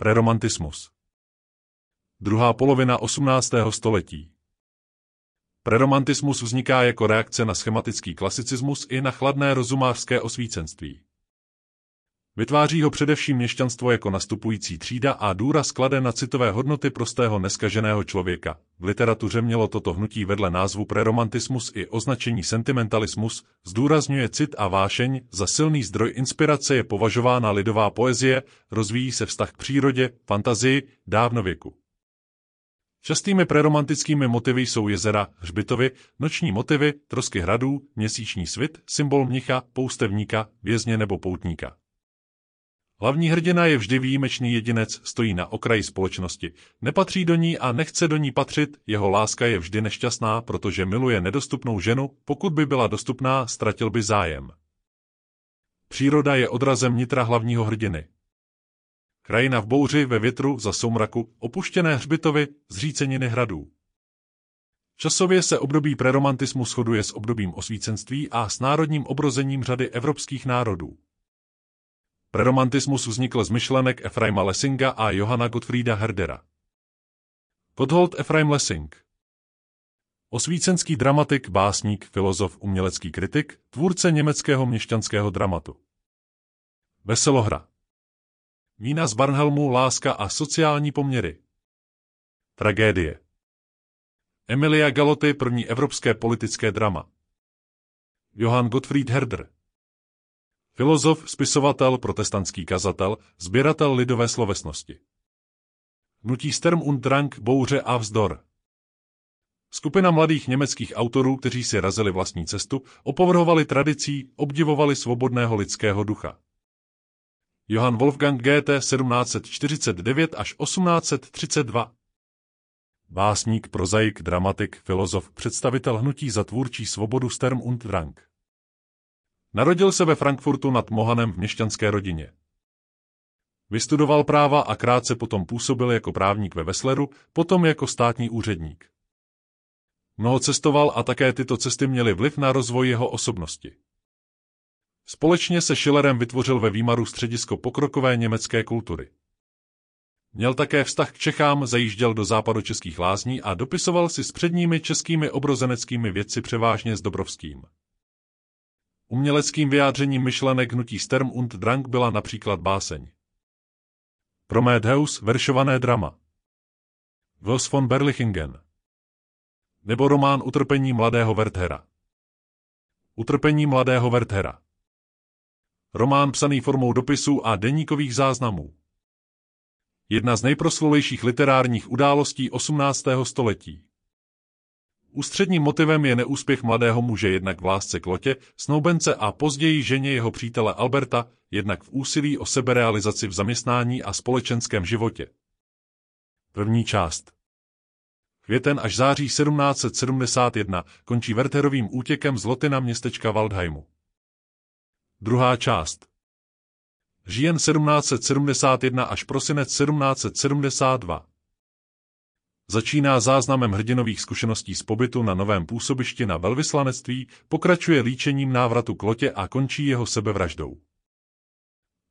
Preromantismus Druhá polovina 18. století Preromantismus vzniká jako reakce na schematický klasicismus i na chladné rozumářské osvícenství. Vytváří ho především měšťanstvo jako nastupující třída a důraz sklade na citové hodnoty prostého neskaženého člověka. V literatuře mělo toto hnutí vedle názvu preromantismus i označení sentimentalismus, zdůrazňuje cit a vášeň, za silný zdroj inspirace je považována lidová poezie, rozvíjí se vztah k přírodě, fantazii, dávnověku. Častými preromantickými motivy jsou jezera, hřbitovy, noční motivy, trosky hradů, měsíční svit, symbol mnicha, poustevníka, vězně nebo poutníka. Hlavní hrdina je vždy výjimečný jedinec, stojí na okraji společnosti, nepatří do ní a nechce do ní patřit, jeho láska je vždy nešťastná, protože miluje nedostupnou ženu, pokud by byla dostupná, ztratil by zájem. Příroda je odrazem nitra hlavního hrdiny. Krajina v bouři, ve větru, za soumraku, opuštěné hřbitovy, zříceniny hradů. Časově se období preromantismu shoduje s obdobím osvícenství a s národním obrozením řady evropských národů. Preromantismus vznikl z myšlenek Efraima Lessinga a Johanna Gottfrieda Herdera. Gotthold Efraim Lessing Osvícenský dramatik, básník, filozof, umělecký kritik, tvůrce německého měšťanského dramatu. Veselohra Vína z Barnhelmu, láska a sociální poměry. Tragédie. Emilia Galoty, první evropské politické drama. Johann Gottfried Herder. Filozof, spisovatel, protestantský kazatel, sběratel lidové slovesnosti. Hnutí Sturm und Drang, bouře a vzdor. Skupina mladých německých autorů, kteří si razili vlastní cestu, opovrhovali tradicí, obdivovali svobodného lidského ducha. Johann Wolfgang Goethe 1749 až 1832 Básník, prozaik, dramatik, filozof, představitel hnutí za tvůrčí svobodu Sturm und Drang. Narodil se ve Frankfurtu nad Mohanem v měšťanské rodině. Vystudoval práva a krátce potom působil jako právník ve Vesleru, potom jako státní úředník. Mnoho cestoval a také tyto cesty měly vliv na rozvoj jeho osobnosti. Společně se Schillerem vytvořil ve Výmaru středisko pokrokové německé kultury. Měl také vztah k Čechám, zajížděl do západočeských lázní a dopisoval si s předními českými obrozeneckými vědci převážně s Dobrovským. Uměleckým vyjádřením myšlenek hnutí Sturm und Drang byla například báseň. Prometheus, veršované drama. Vos von Berlichingen. Nebo román Utrpení mladého Werthera. Utrpení mladého Werthera. Román psaný formou dopisů a deníkových záznamů. Jedna z nejproslulejších literárních událostí 18. století. Ústředním motivem je neúspěch mladého muže jednak v lásce k Lotě, snoubence a později ženě jeho přítele Alberta, jednak v úsilí o seberealizaci v zaměstnání a společenském životě. První část Květen až září 1771 končí Wertherovým útěkem z Loty na městečka Waldheimu. Druhá část Říjen 1771 až prosinec 1772 Začíná záznamem hrdinových zkušeností z pobytu na novém působišti na velvyslanectví, pokračuje líčením návratu k lotě a končí jeho sebevraždou.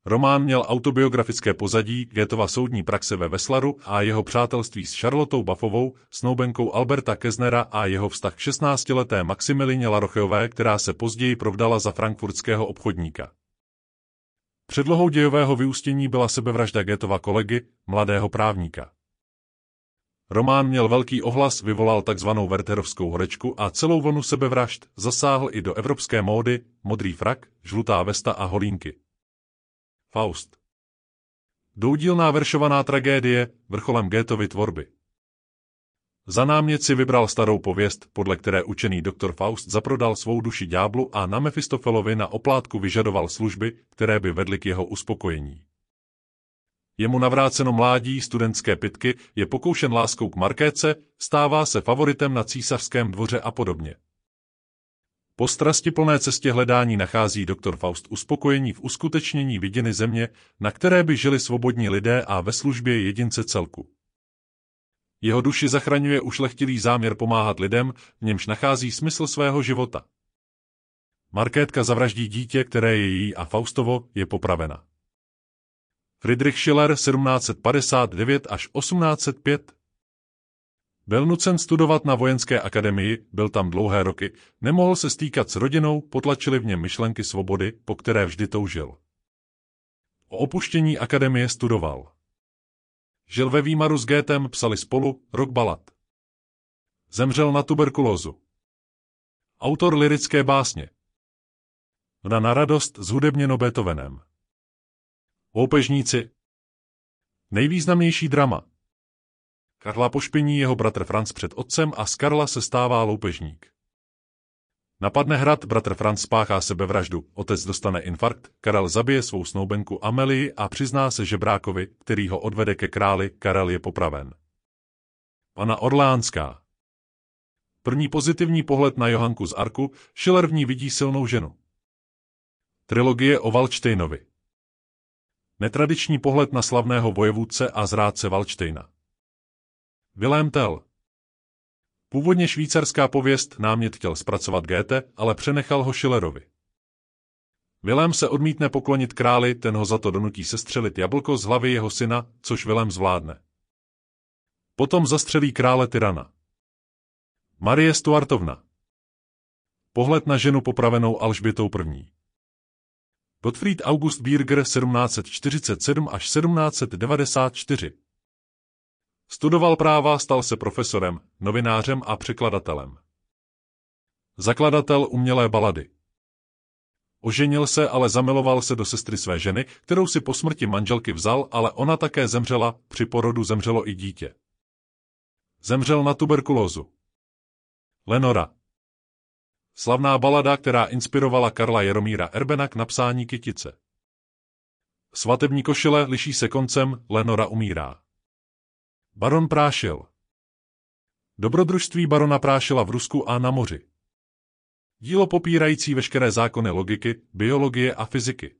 Román měl autobiografické pozadí Getova soudní praxe ve Veslaru a jeho přátelství s Charlotou Buffovou, snoubenkou Alberta Keznera a jeho vztah k 16-leté Maximilině Larocheové, která se později provdala za frankfurtského obchodníka. Předlohou dějového vyústění byla sebevražda Getova kolegy, mladého právníka. Román měl velký ohlas, vyvolal takzvanou Werterovskou horečku a celou vlnu sebevražd zasáhl i do evropské módy, modrý frak, žlutá vesta a holínky. Faust Doudílná veršovaná tragédie, vrcholem Goethovy tvorby. Za námět si vybral starou pověst, podle které učený doktor Faust zaprodal svou duši ďáblu a na Mefistofelovi na oplátku vyžadoval služby, které by vedly k jeho uspokojení. Je mu navráceno mládí, studentské pitky, je pokoušen láskou k Markéce, stává se favoritem na císařském dvoře a podobně. Po strastiplné cestě hledání nachází doktor Faust uspokojení v uskutečnění vidiny země, na které by žili svobodní lidé a ve službě jedince celku. Jeho duši zachraňuje ušlechtilý záměr pomáhat lidem, v němž nachází smysl svého života. Markétka zavraždí dítě, které je jí a Faustovo je popravena. Friedrich Schiller 1759 až 1805 Byl nucen studovat na vojenské akademii, byl tam dlouhé roky, nemohl se stýkat s rodinou, potlačili v něm myšlenky svobody, po které vždy toužil. O opuštění akademie studoval. Žil ve Výmaru s Gétem, psali spolu, rok balad. Zemřel na tuberkulózu. Autor lirické básně. Na radost s hudebněno Beethovenem. Loupežníci. Nejvýznamnější drama. Karla pošpiní jeho bratr Franz před otcem a z Karla se stává loupežník. Napadne hrad, bratr Franz spáchá sebevraždu, otec dostane infarkt, Karel zabije svou snoubenku Amelii a přizná se žebrákovi, který ho odvede ke králi, Karel je popraven. Pana Orleánská První pozitivní pohled na Johanku z Arku, Schiller v ní vidí silnou ženu. Trilogie o Valčtejnovi Netradiční pohled na slavného vojevůdce a zrádce Valčtejna. Wilhelm Tell Původně švýcarská pověst námět chtěl zpracovat Goethe, ale přenechal ho Schillerovi. Vilém se odmítne poklonit králi, ten ho za to donutí sestřelit jablko z hlavy jeho syna, což Vilém zvládne. Potom zastřelí krále tyrana. Marie Stuartovna Pohled na ženu popravenou Alžbětou I. Gottfried August Bierger 1747 až 1794 Studoval práva, stal se profesorem, novinářem a překladatelem. Zakladatel umělé balady. Oženil se, ale zamiloval se do sestry své ženy, kterou si po smrti manželky vzal, ale ona také zemřela, při porodu zemřelo i dítě. Zemřel na tuberkulózu. Lenora. Slavná balada, která inspirovala Karla Jaromíra Erbena k napsání kytice. Svatební košile liší se koncem, Lenora umírá. Baron Prášil Dobrodružství barona Prášila v Rusku a na moři. Dílo popírající veškeré zákony logiky, biologie a fyziky.